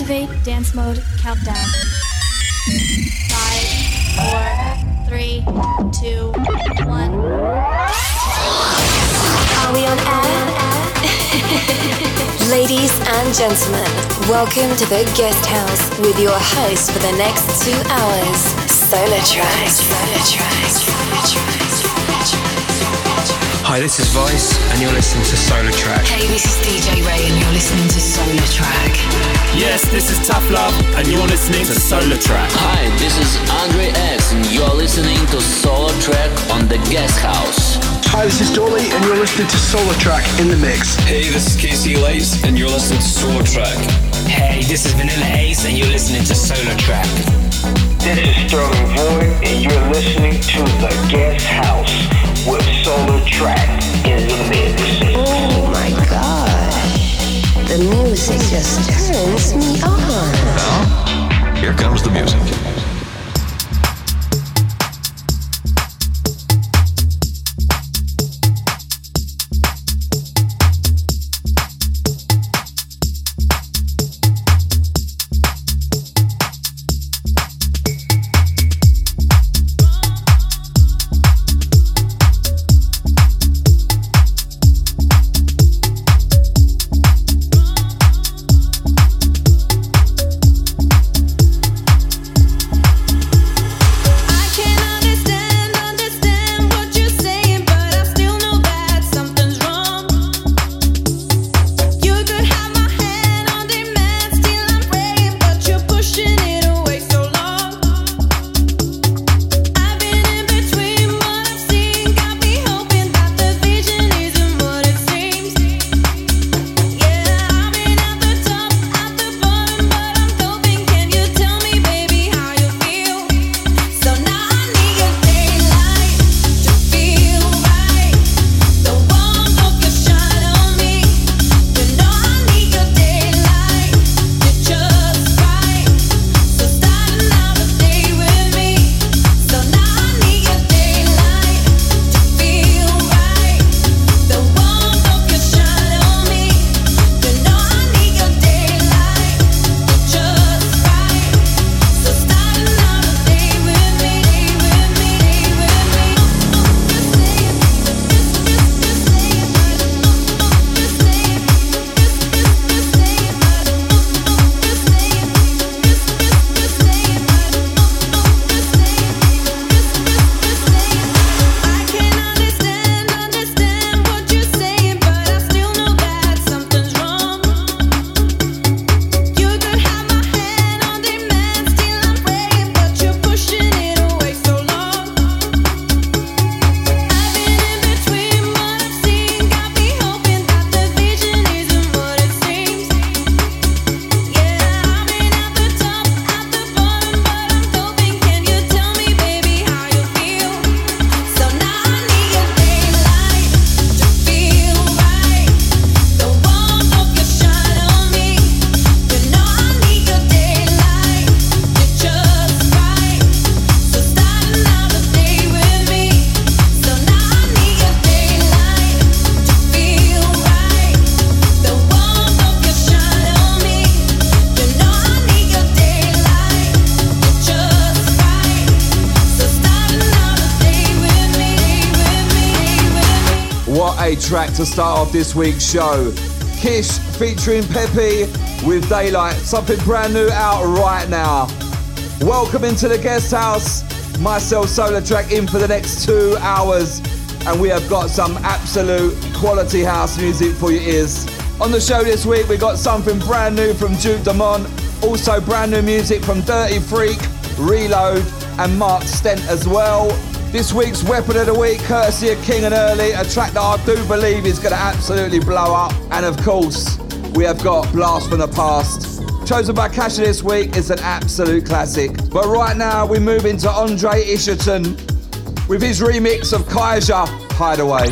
Activate dance mode countdown. Five, four, three, two, one. Are we on air? Ladies and gentlemen, welcome to the guest house with your host for the next two hours, SolarTrak. SolarTrak. Hi, this is Vice, and you're listening to SolarTrak. Hey, this is DJ Ray, and you're listening to SolarTrak. Yes, this is Tough Love, and you're listening to SolarTrak. Hi, this is Andre X, and you're listening to SolarTrak on the Guest House. Hi, this is Dolly, and you're listening to SolarTrak in the mix. Hey, this is KC Lights, and you're listening to SolarTrak. Hey, this is Vanilla Ace, and you're listening to SolarTrak. This is Sterling Void, and you're listening to the Guest House with SolarTrak in the mix. Oh my god. The music just turns me on. Now, here comes the music. Track to start off this week's show. Kish featuring Pepe with Daylight, something brand new out right now. Welcome into the guest house. Myself, SolarTrak in for the next two hours, and we have got some absolute quality house music for your ears. On the show this week, we got something brand new from Duke Dumont, also brand new music from Dirty Freak, Reload, and Mark Stent as well. This week's Weapon of the Week, courtesy of King and Early, a track that I do believe is going to absolutely blow up. And of course, we have got Blast from the Past. Chosen by Kasha this week is an absolute classic. But right now, we move into Andre Isherton with his remix of Kiesza Hideaway.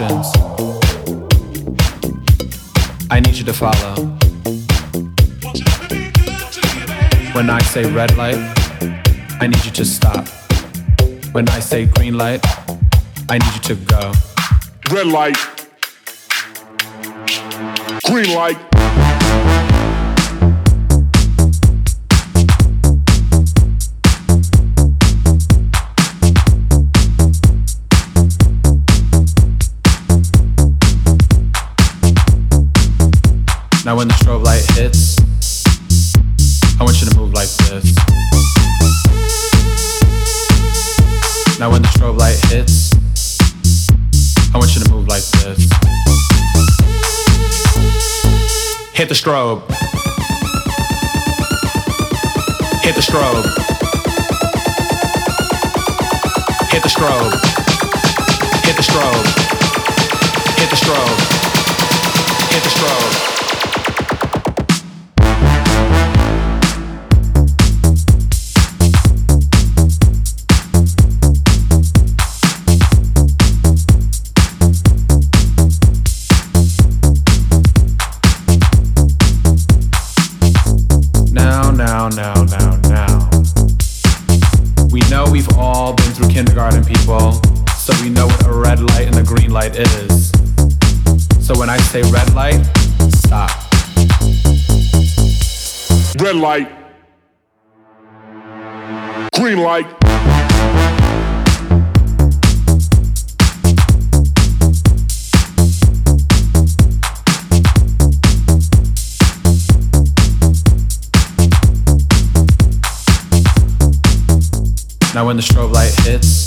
Light. Through people, so we know what a red light and a green light is. So when I say red light, stop. Red light. Green light. Now when the strobe light hits,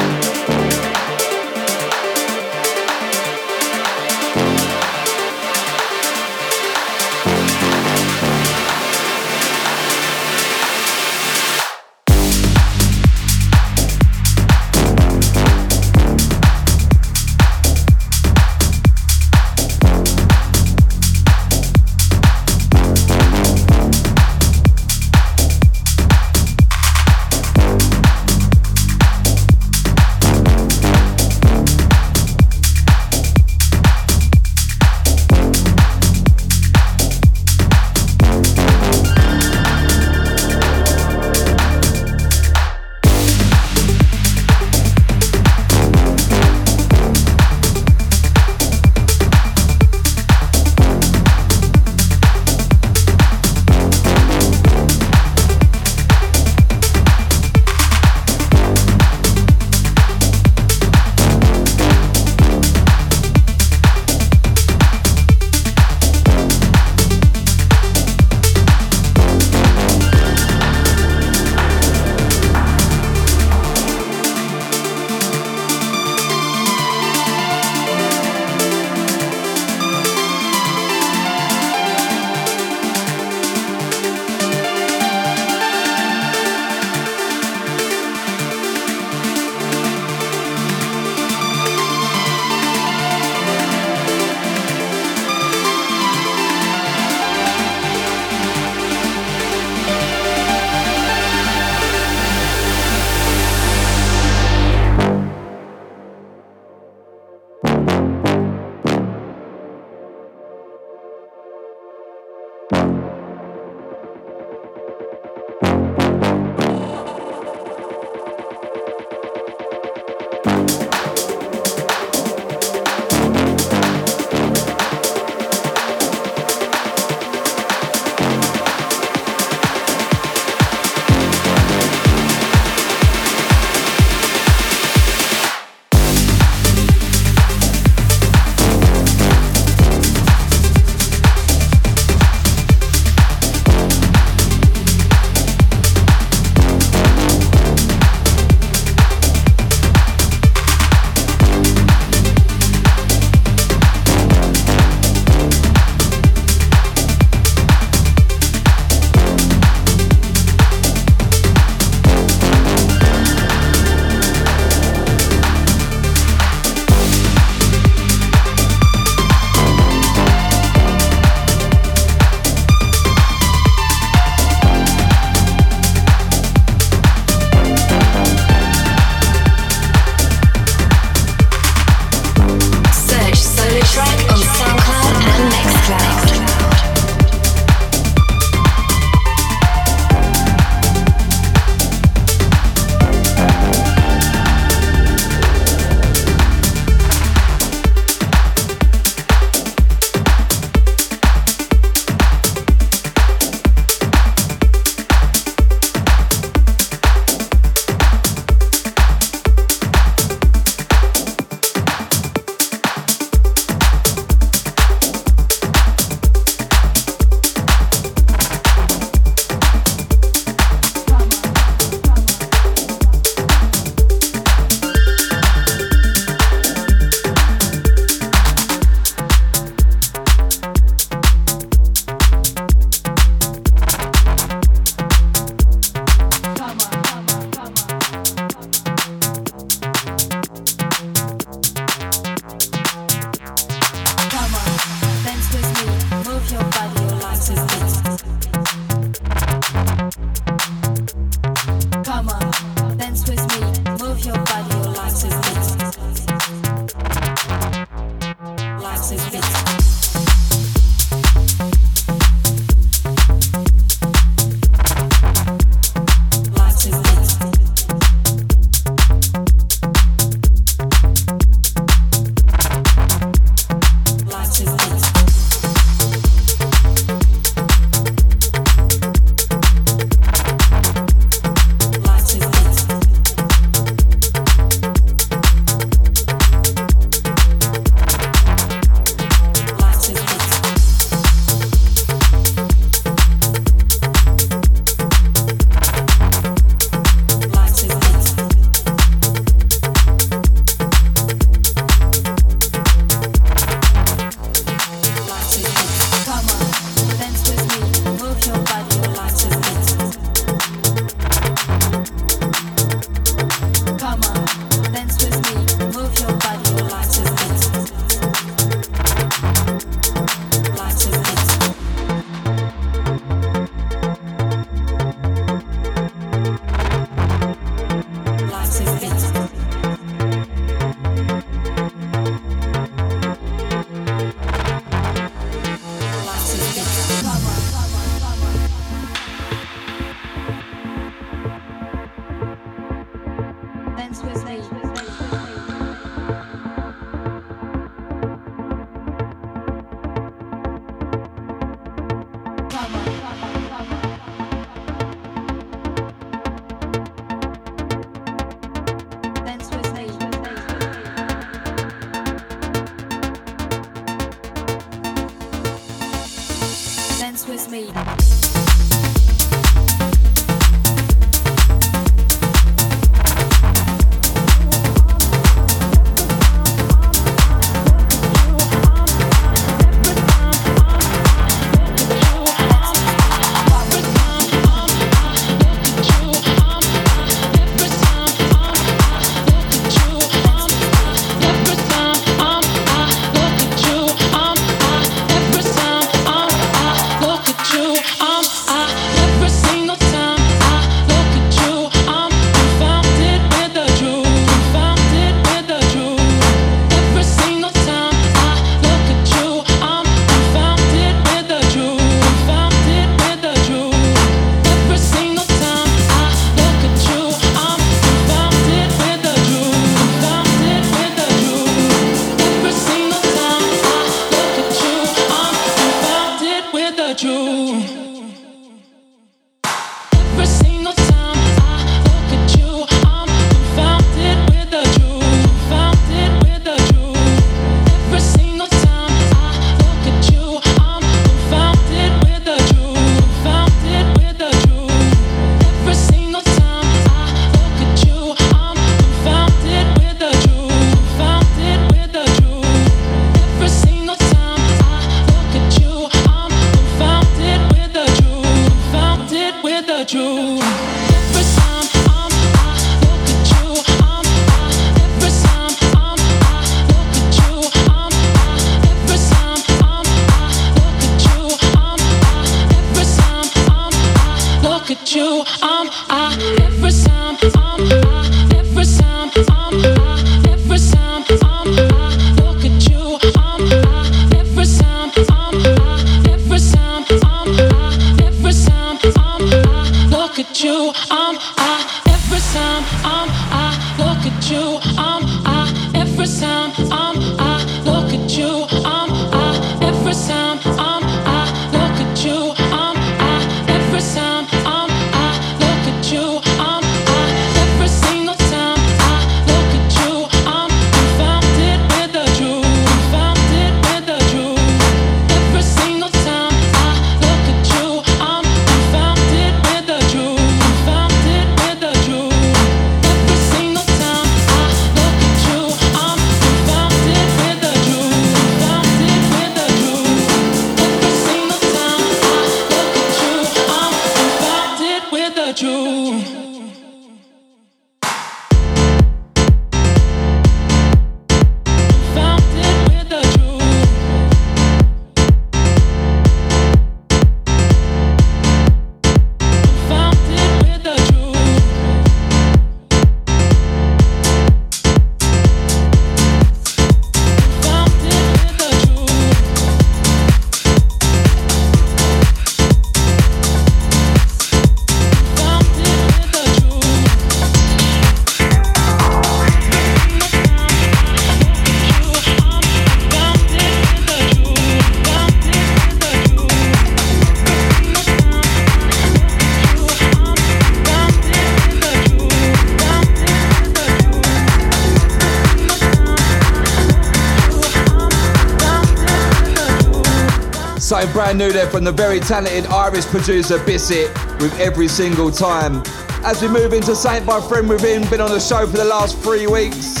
Brand new there from the very talented Irish producer Bissett with every single time. As we move into Saint by Friend Within, been on the show for the last three weeks.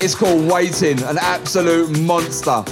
It's called Waiting, an absolute monster.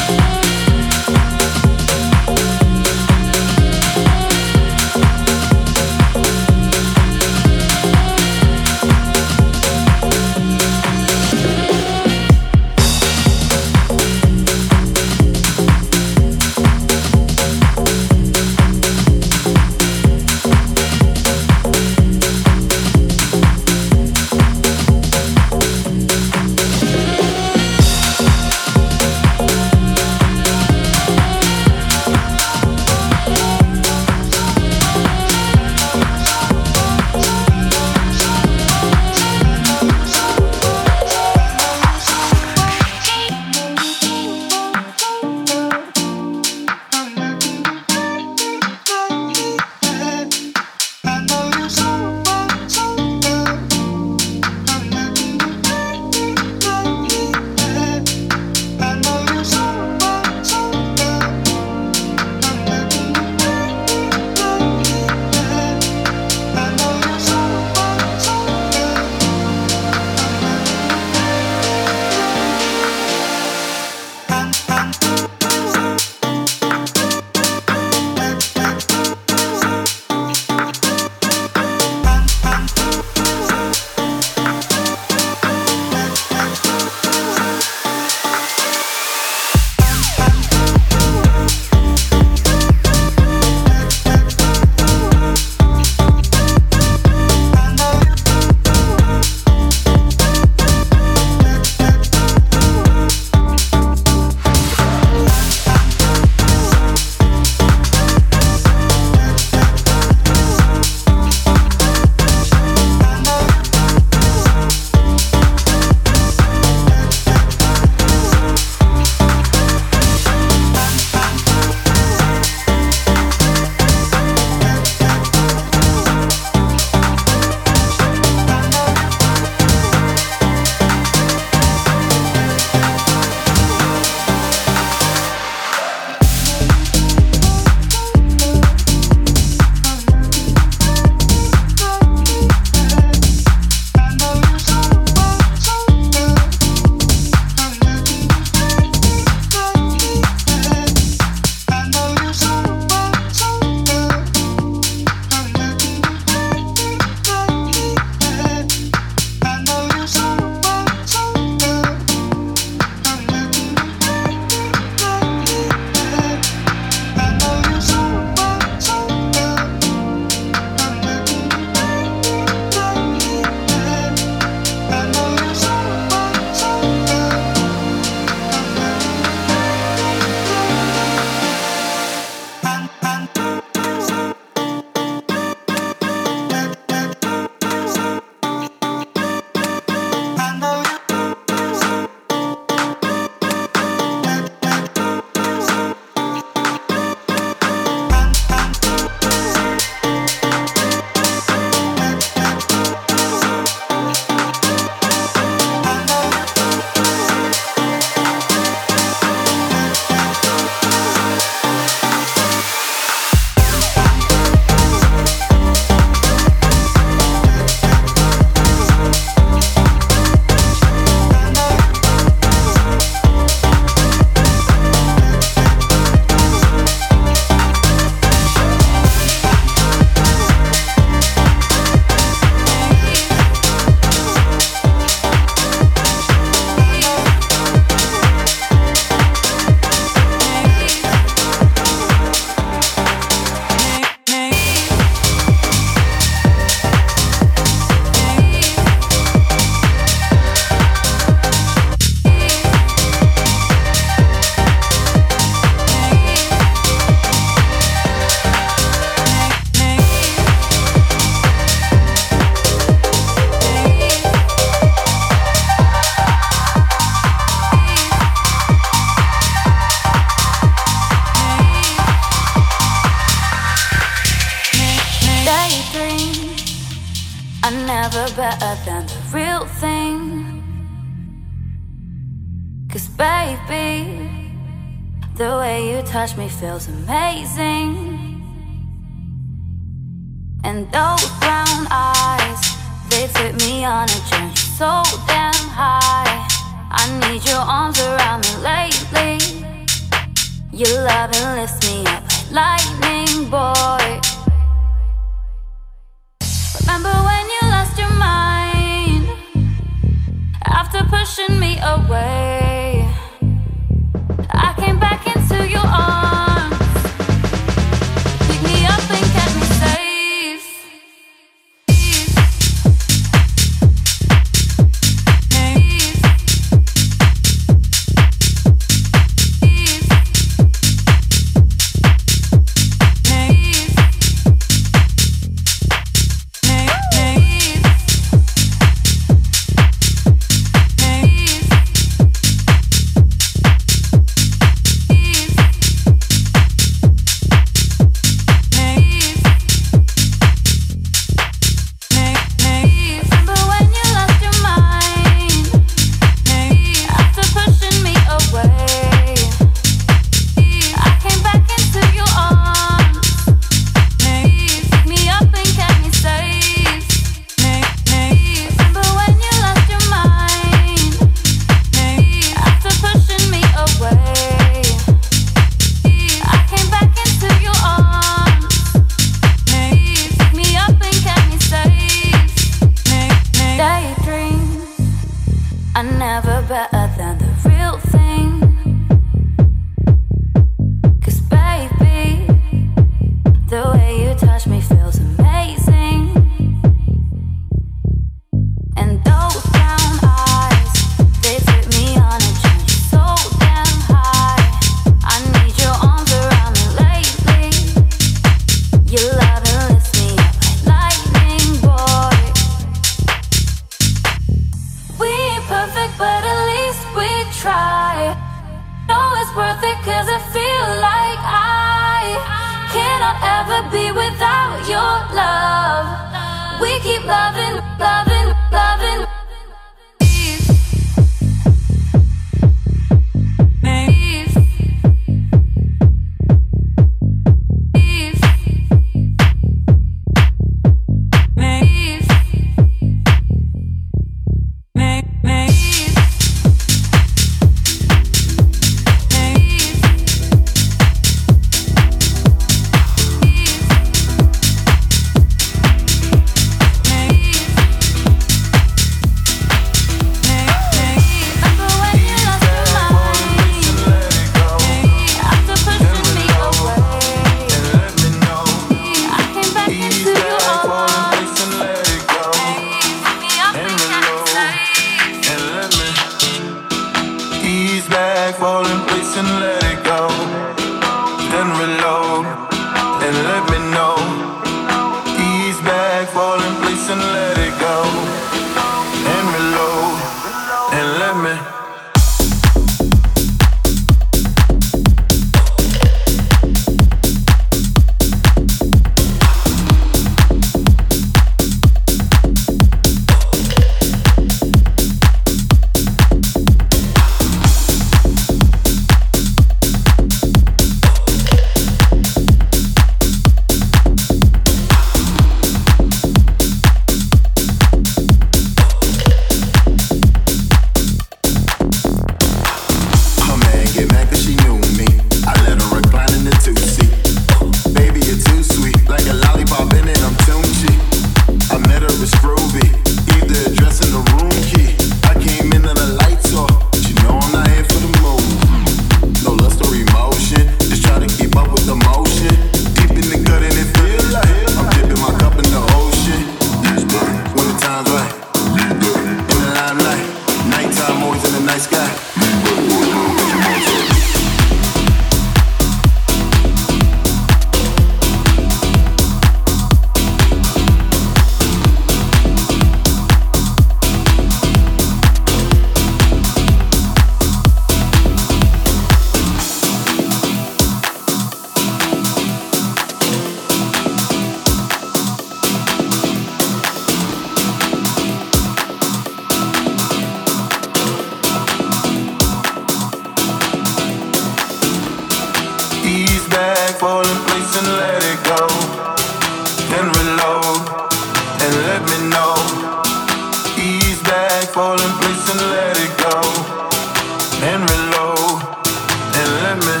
me.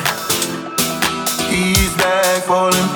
He's back falling.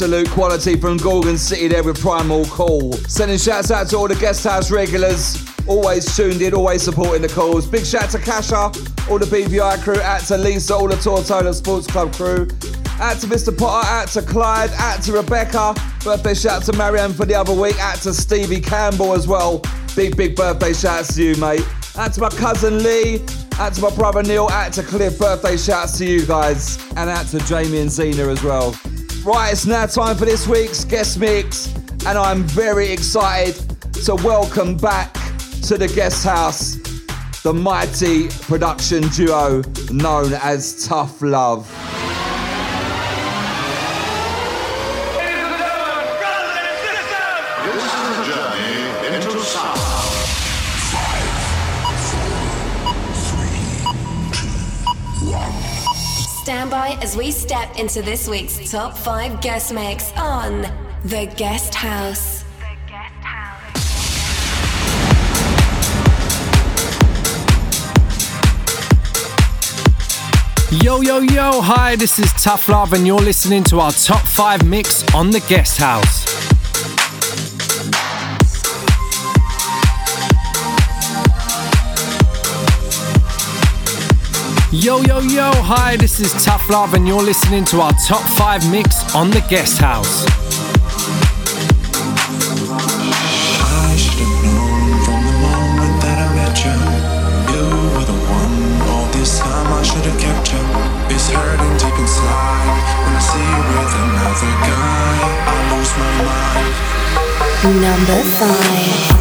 Absolute quality from Gorgon City there with Primal Call. Sending shouts out to all the guest house regulars. Always tuned in, always supporting the calls. Big shout to Kasha, all the BVI crew, out to Lisa, all the Tortola Sports Club crew. Out to Mr. Potter, out to Clyde, out to Rebecca. Birthday shout to Marianne for the other week. Out to Stevie Campbell as well. Big, big birthday shouts to you, mate. Out to my cousin Lee. Out to my brother Neil. Out to Cliff. Birthday shouts to you guys. And out to Jamie and Zena as well. Right, it's now time for this week's guest mix. And I'm very excited to welcome back to the guest house the mighty production duo known as Tough Love. We step into this week's top five guest mix on The Guest House. Yo, yo, yo, hi, this is Tough Love, and you're listening to our top five mix on The Guest House. Yo, yo, yo, hi, this is Tough Love, and you're listening to our top five mix on The Guest House. Number should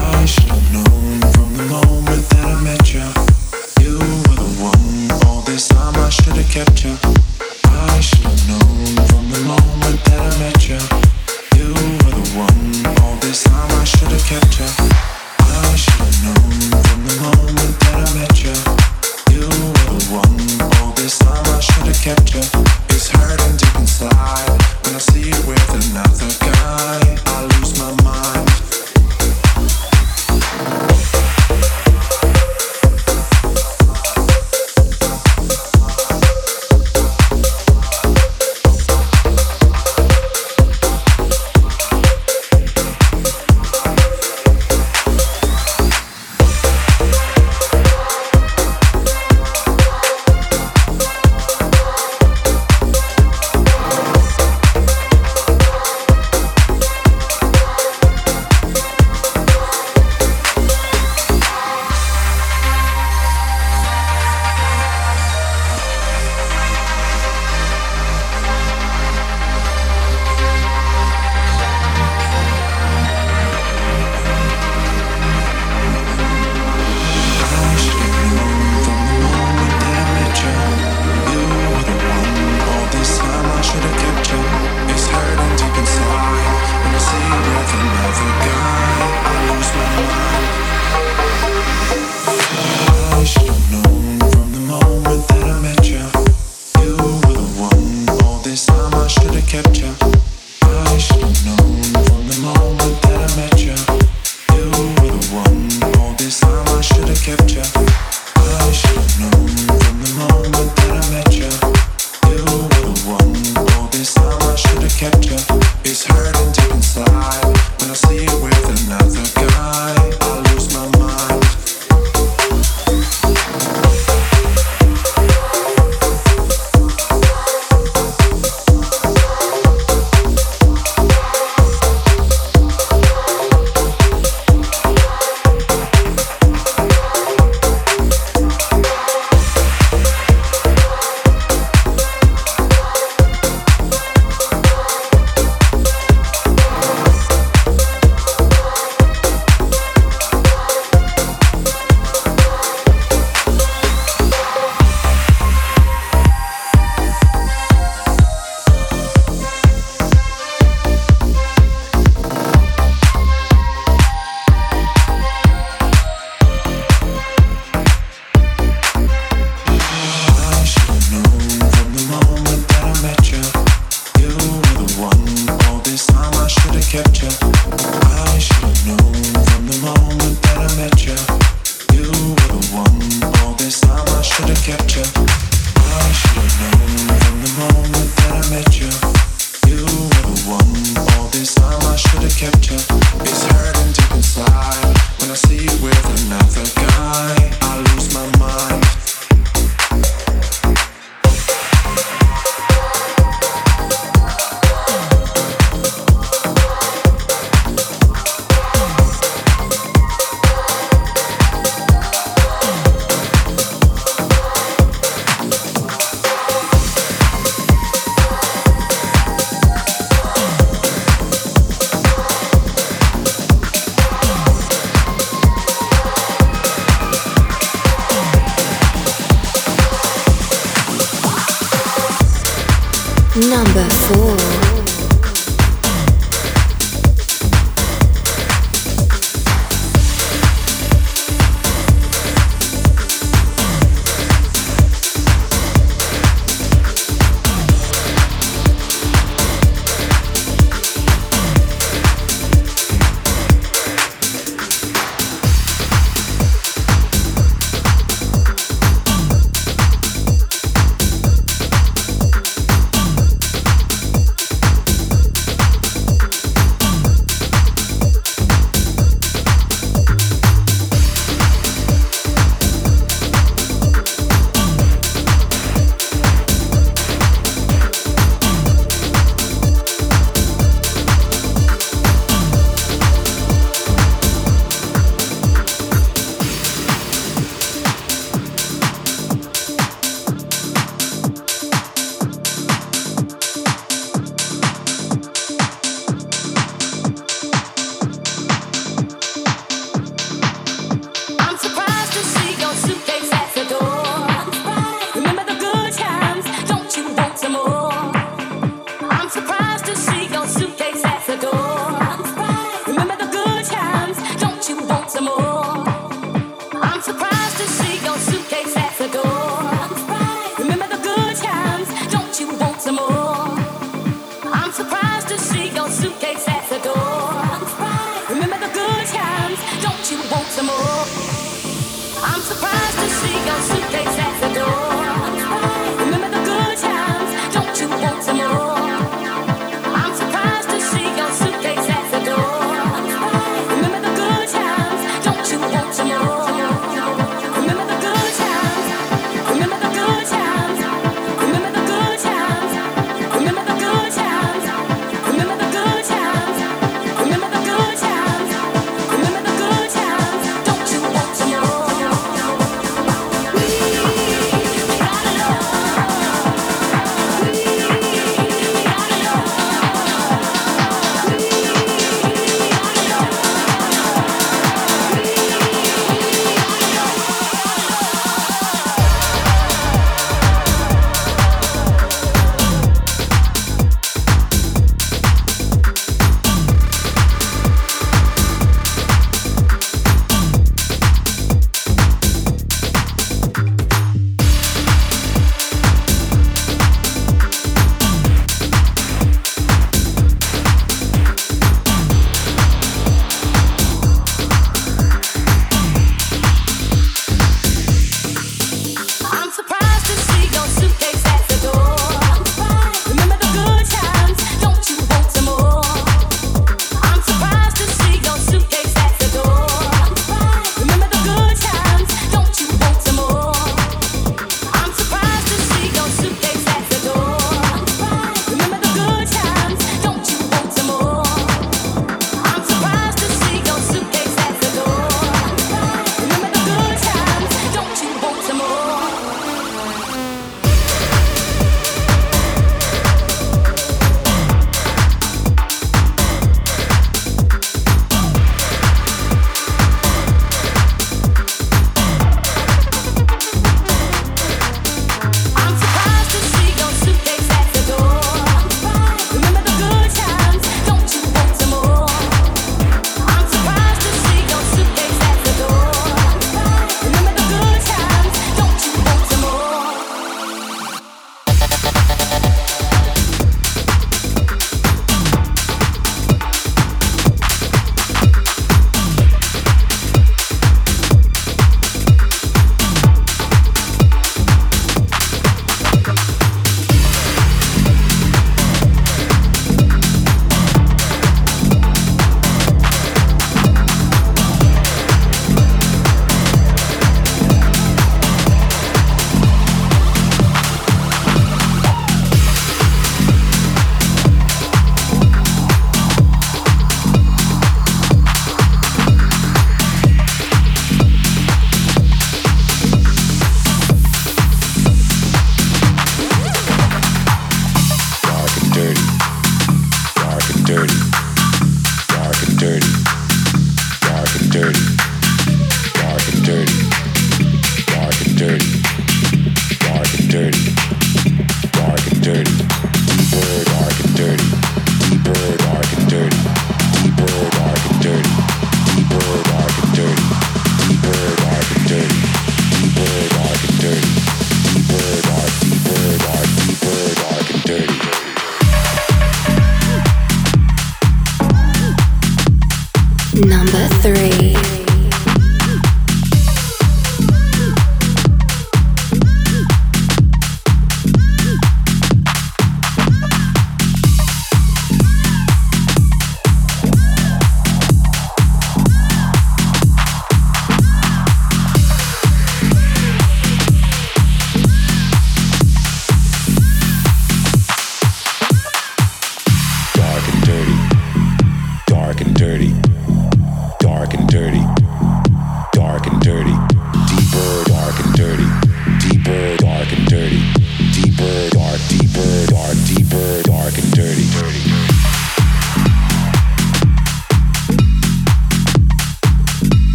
Number 4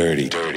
dirty. dirty.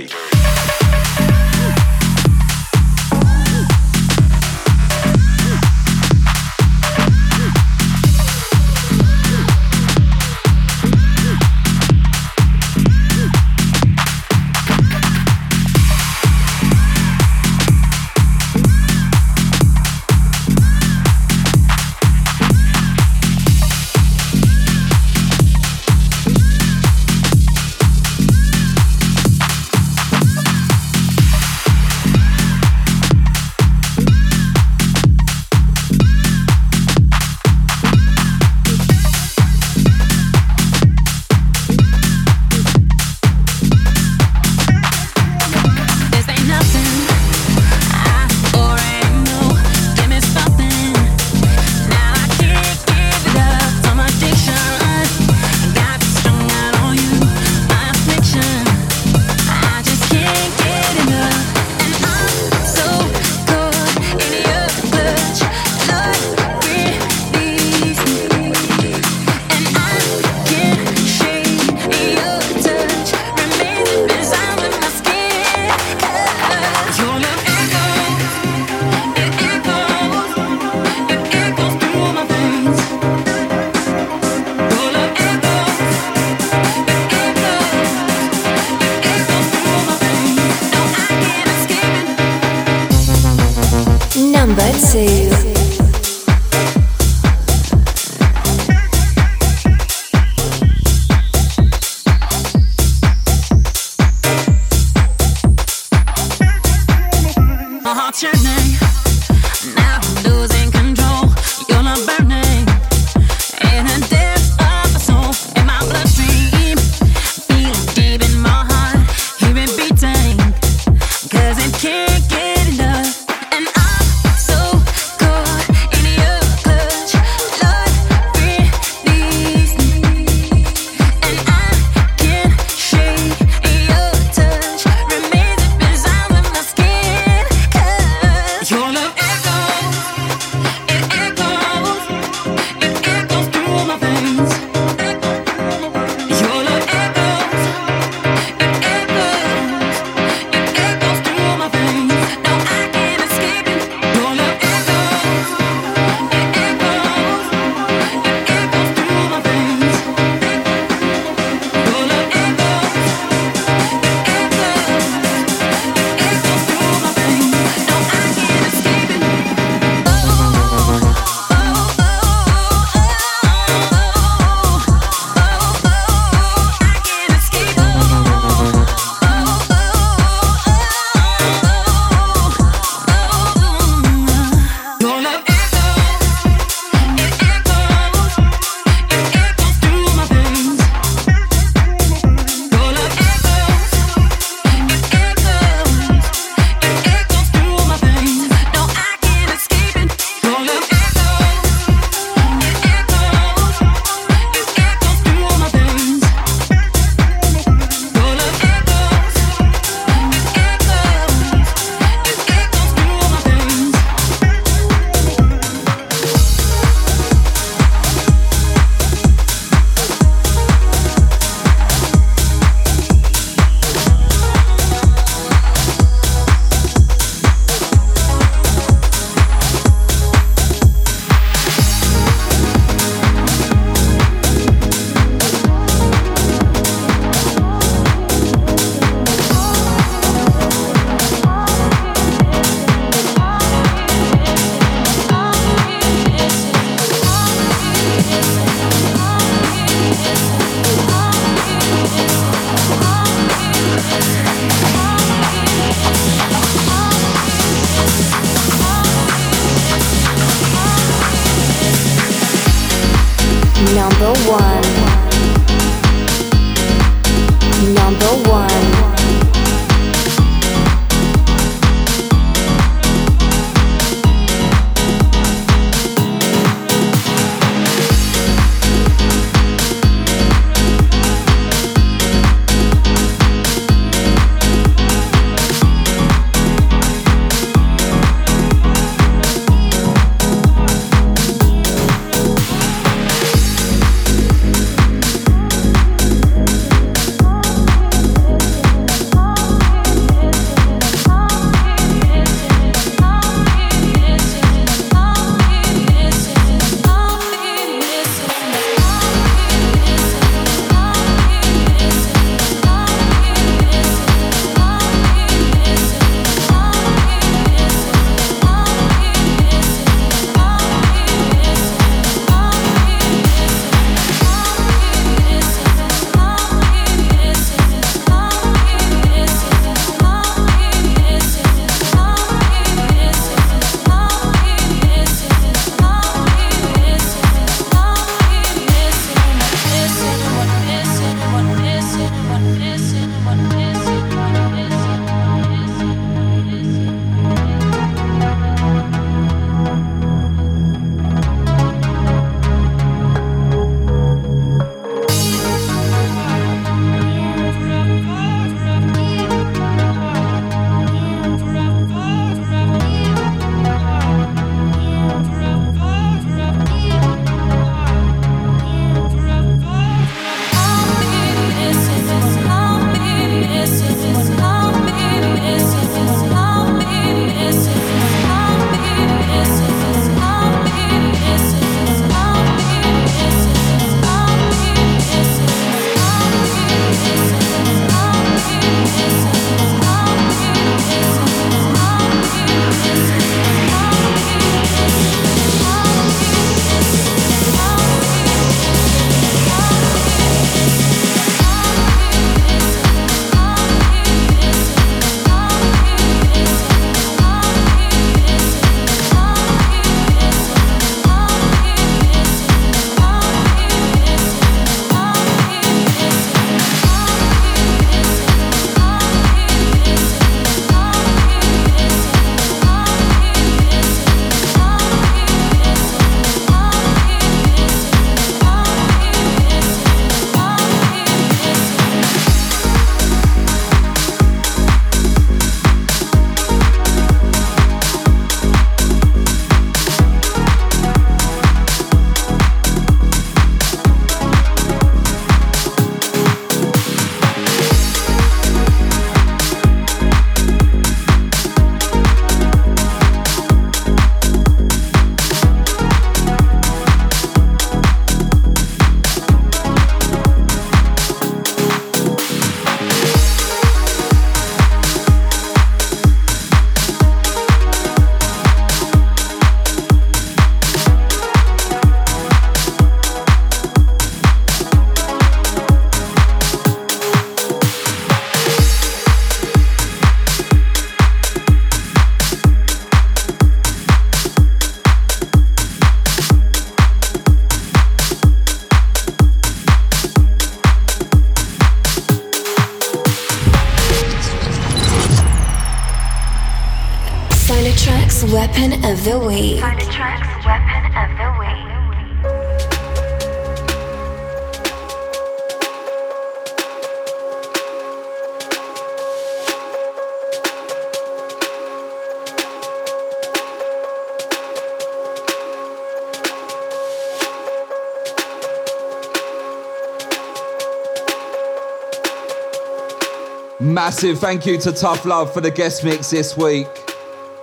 Massive thank you to Tough Love for the guest mix this week.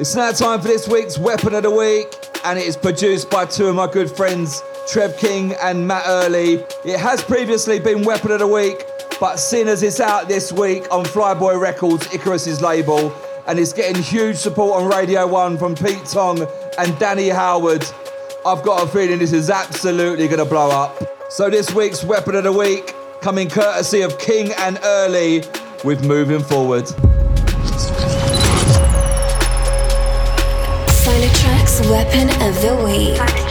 It's now time for this week's Weapon of the Week, and it is produced by two of my good friends, Trev King and Matt Early. It has previously been Weapon of the Week, but seeing as it's out this week on Flyboy Records, Icarus's label, and it's getting huge support on Radio 1 from Pete Tong and Danny Howard, I've got a feeling this is absolutely going to blow up. So this week's Weapon of the Week, coming courtesy of King and Early, with Moving Forward. Weapon of the Week.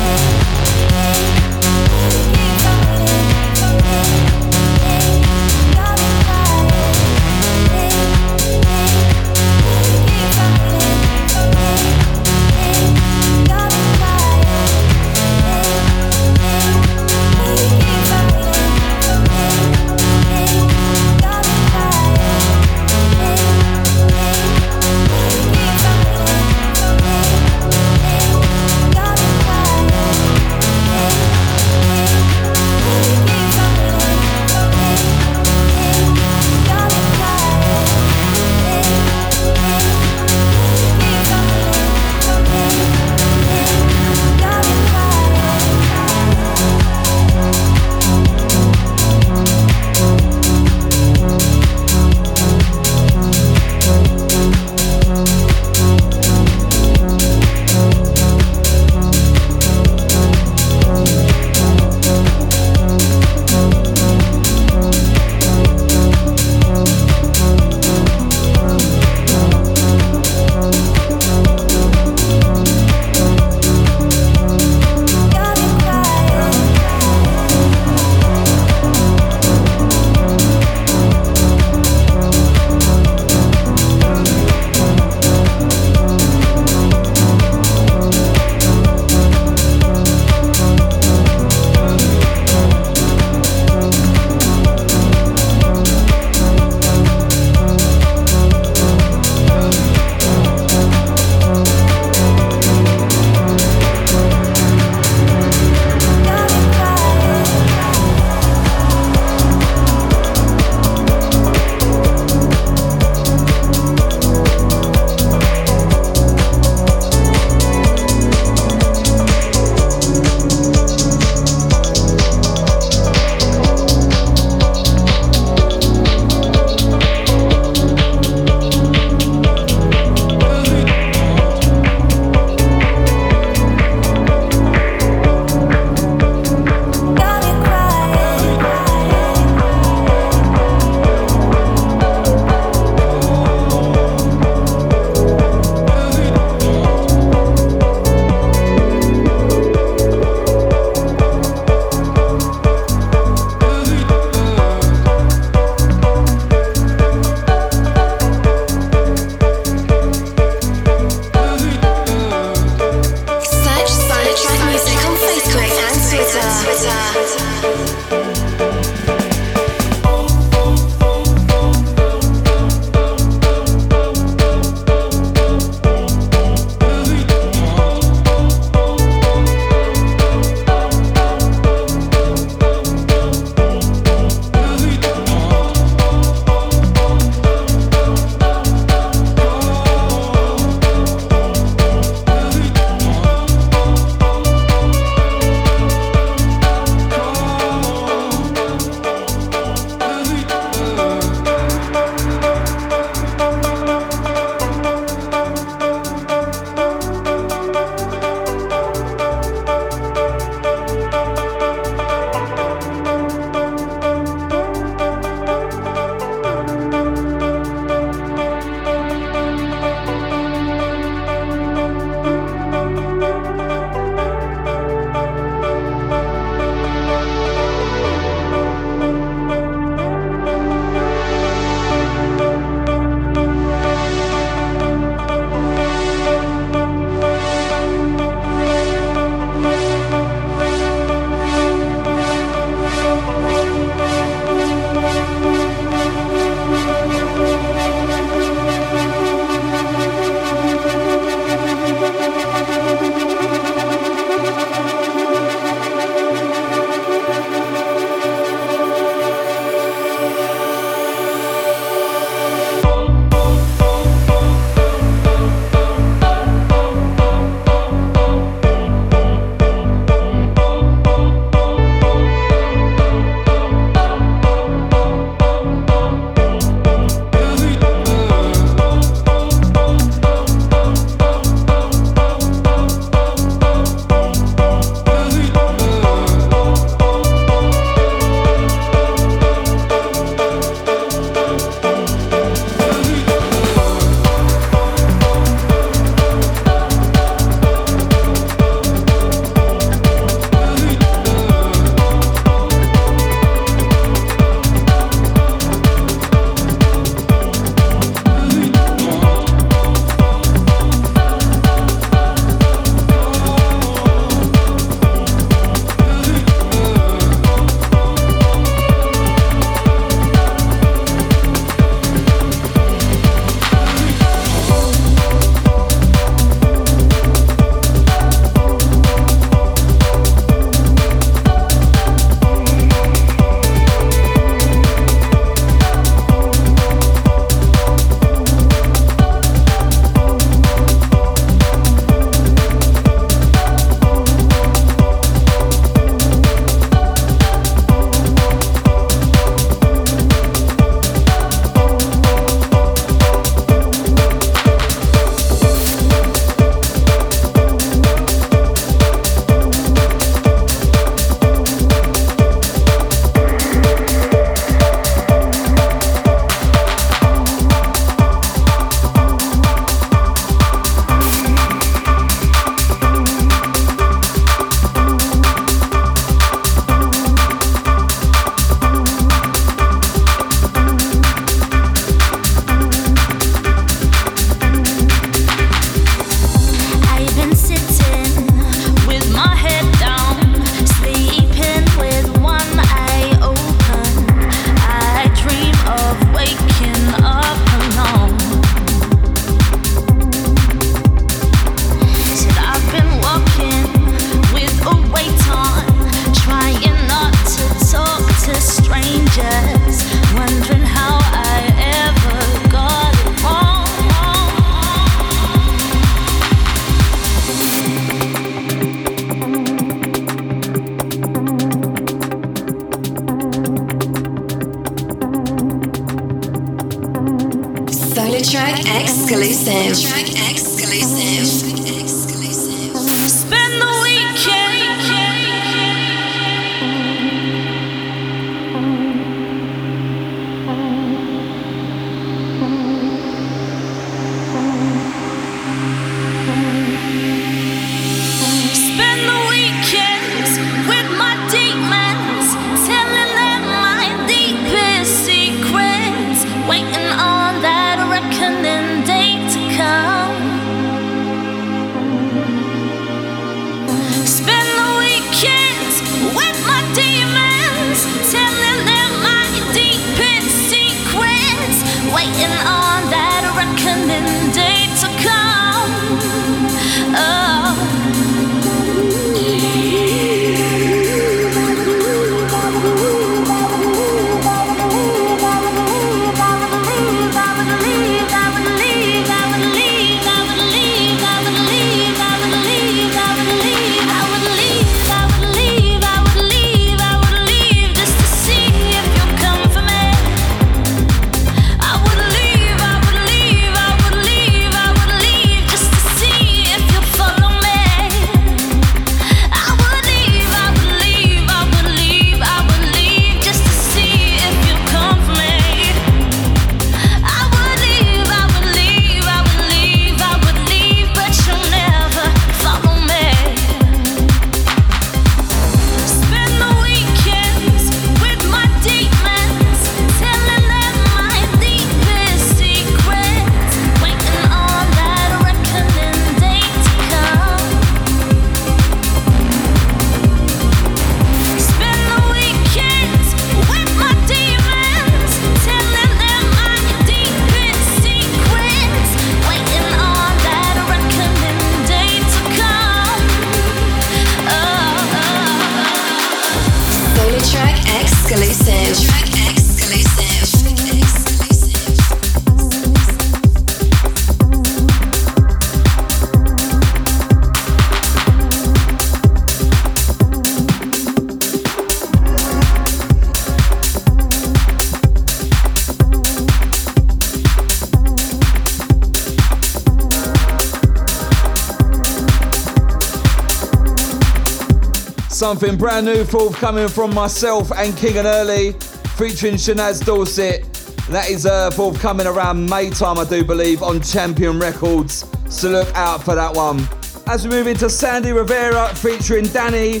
Something brand new forthcoming from myself and King and Early, featuring Shanaz Dorset. That is uh, forthcoming around May time, I do believe, on Champion Records. So look out for that one. As we move into Sandy Rivera featuring Danny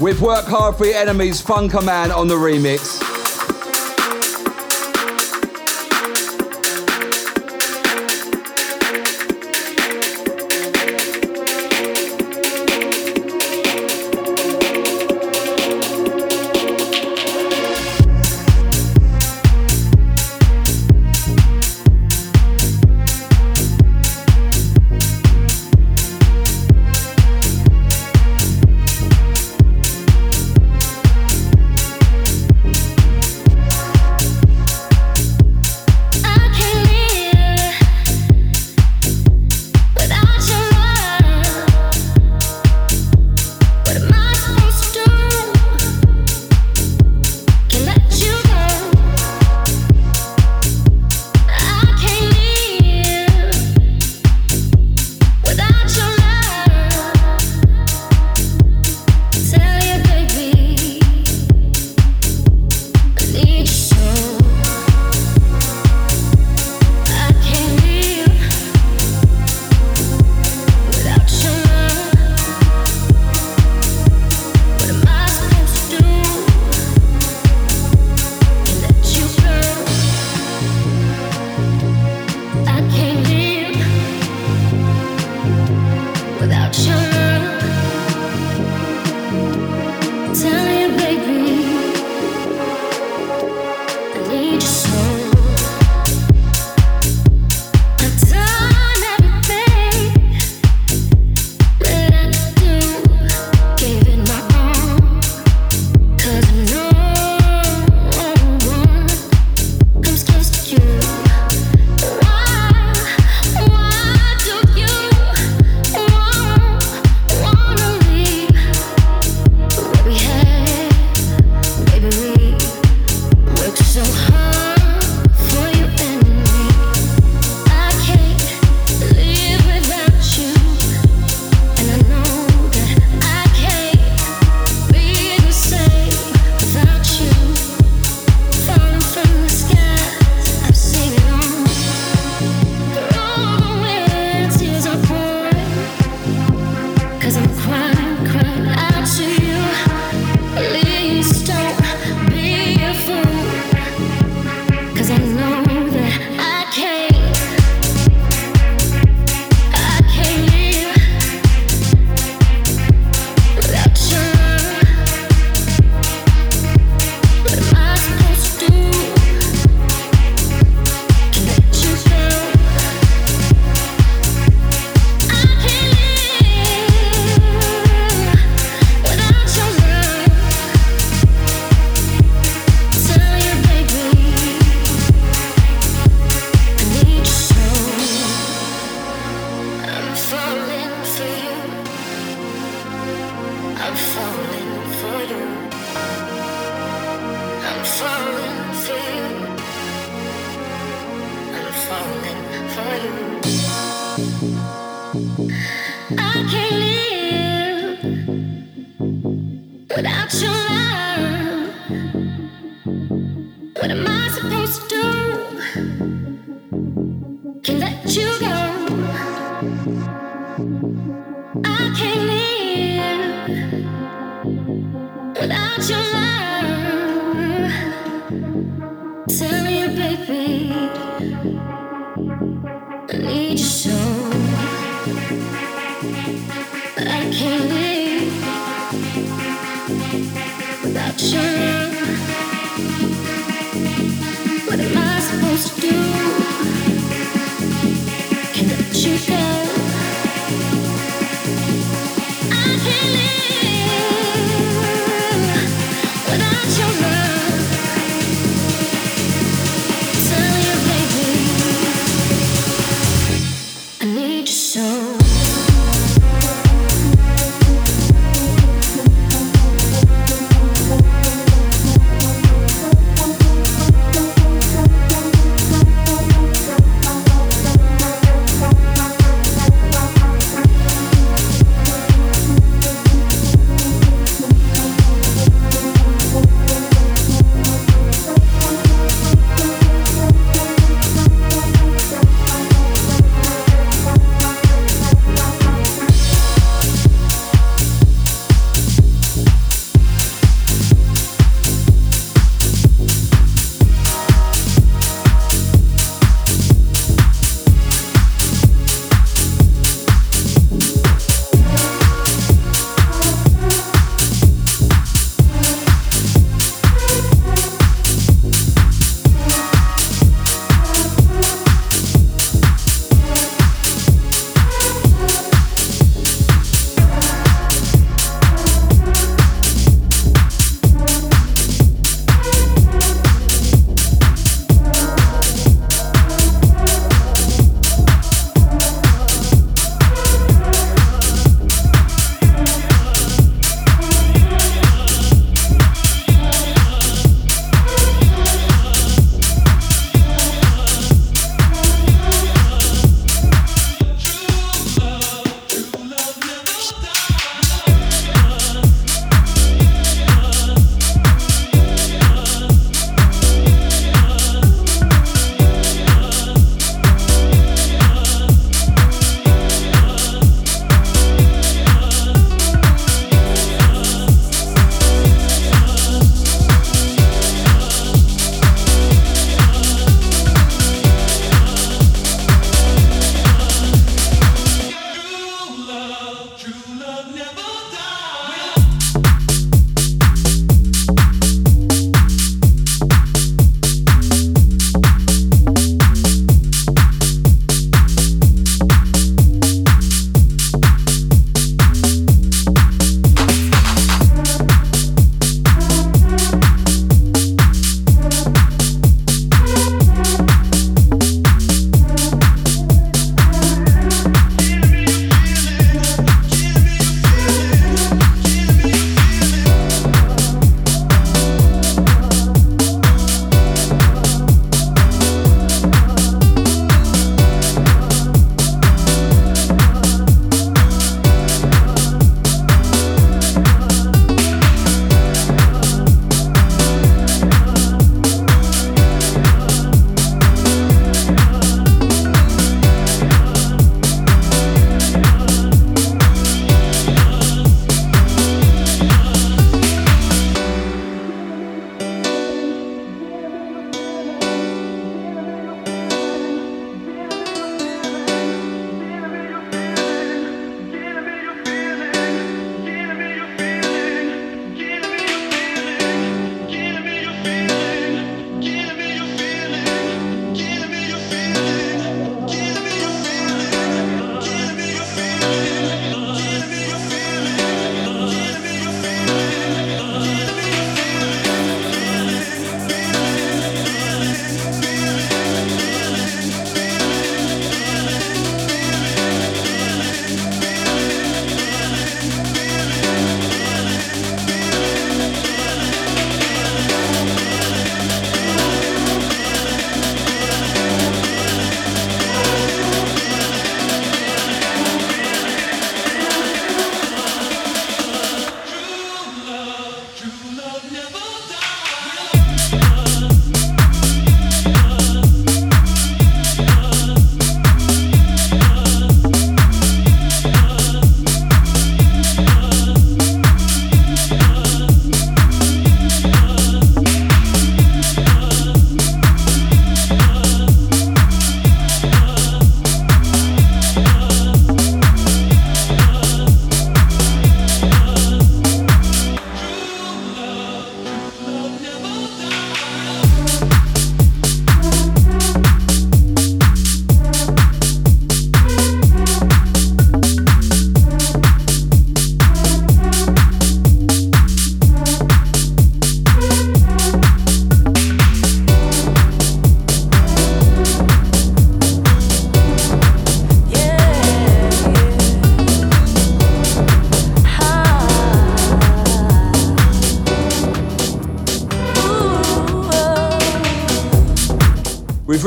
with Work Hard for Your Enemies, Funkerman on the remix.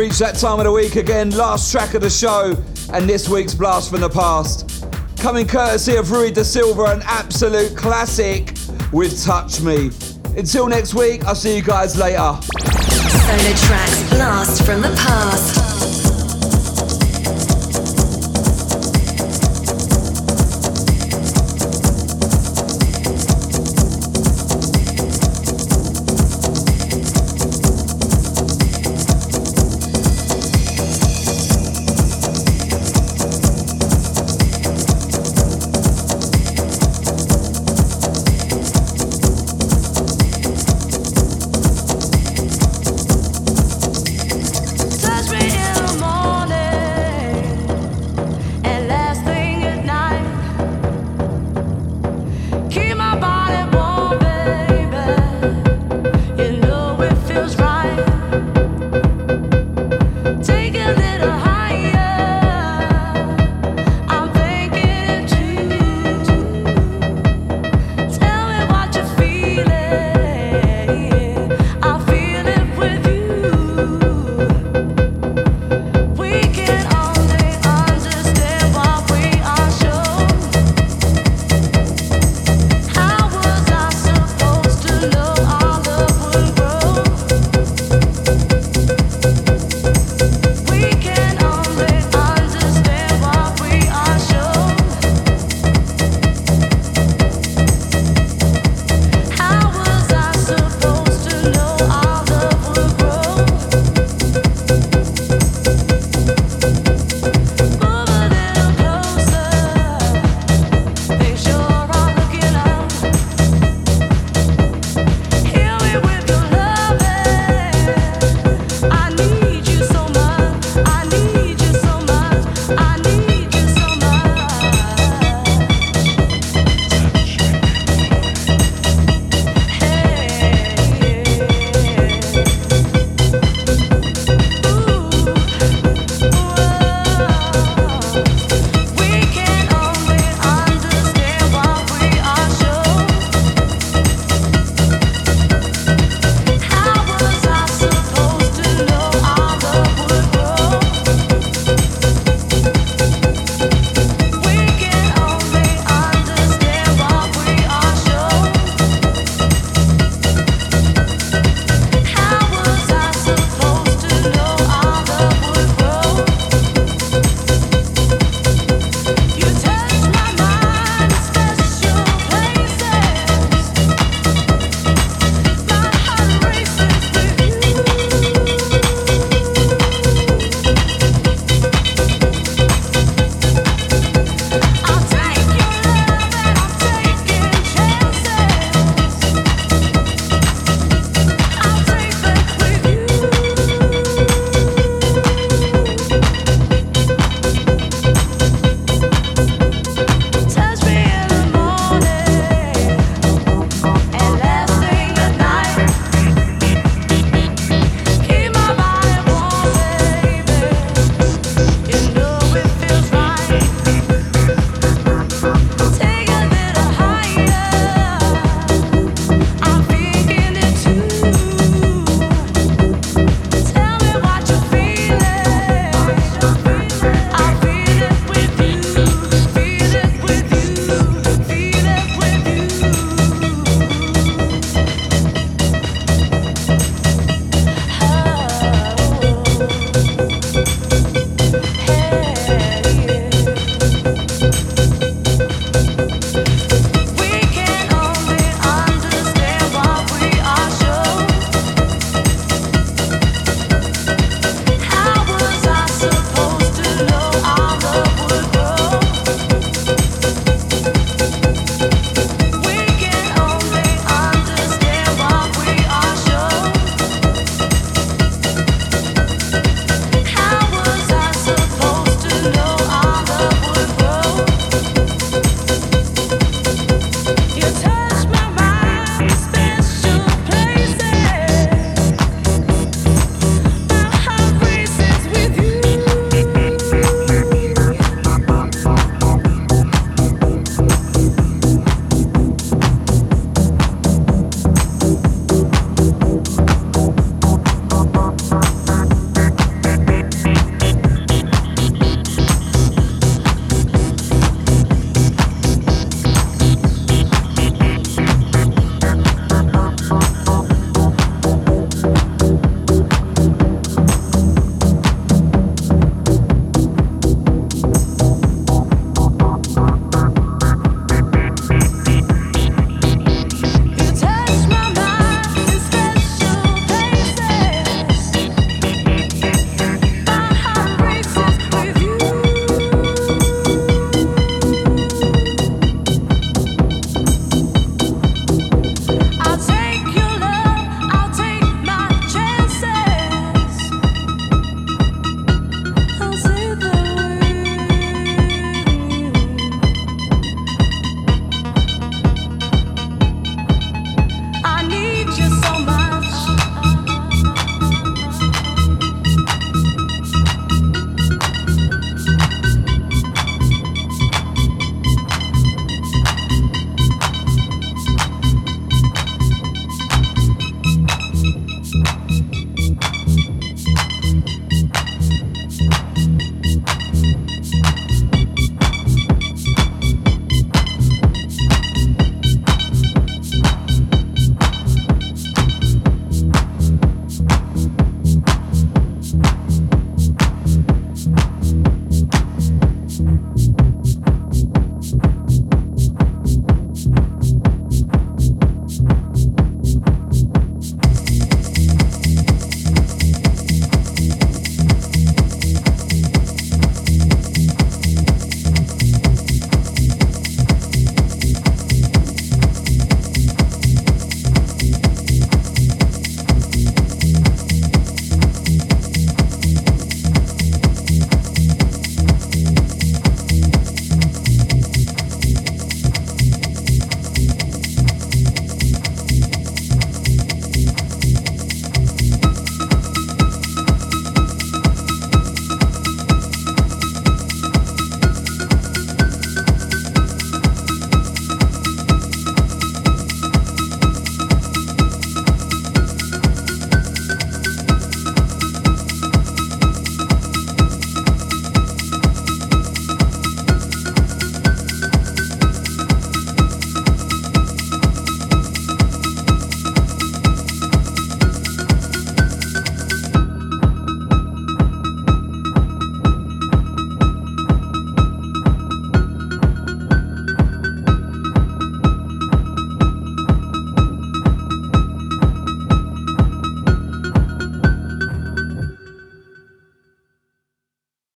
Reached that time of the week again, last track of the show, and this week's Blast from the Past. Coming courtesy of Rui da Silva, an absolute classic with Touch Me. Until next week, I'll see you guys later. SolarTrak's Blast from the Past.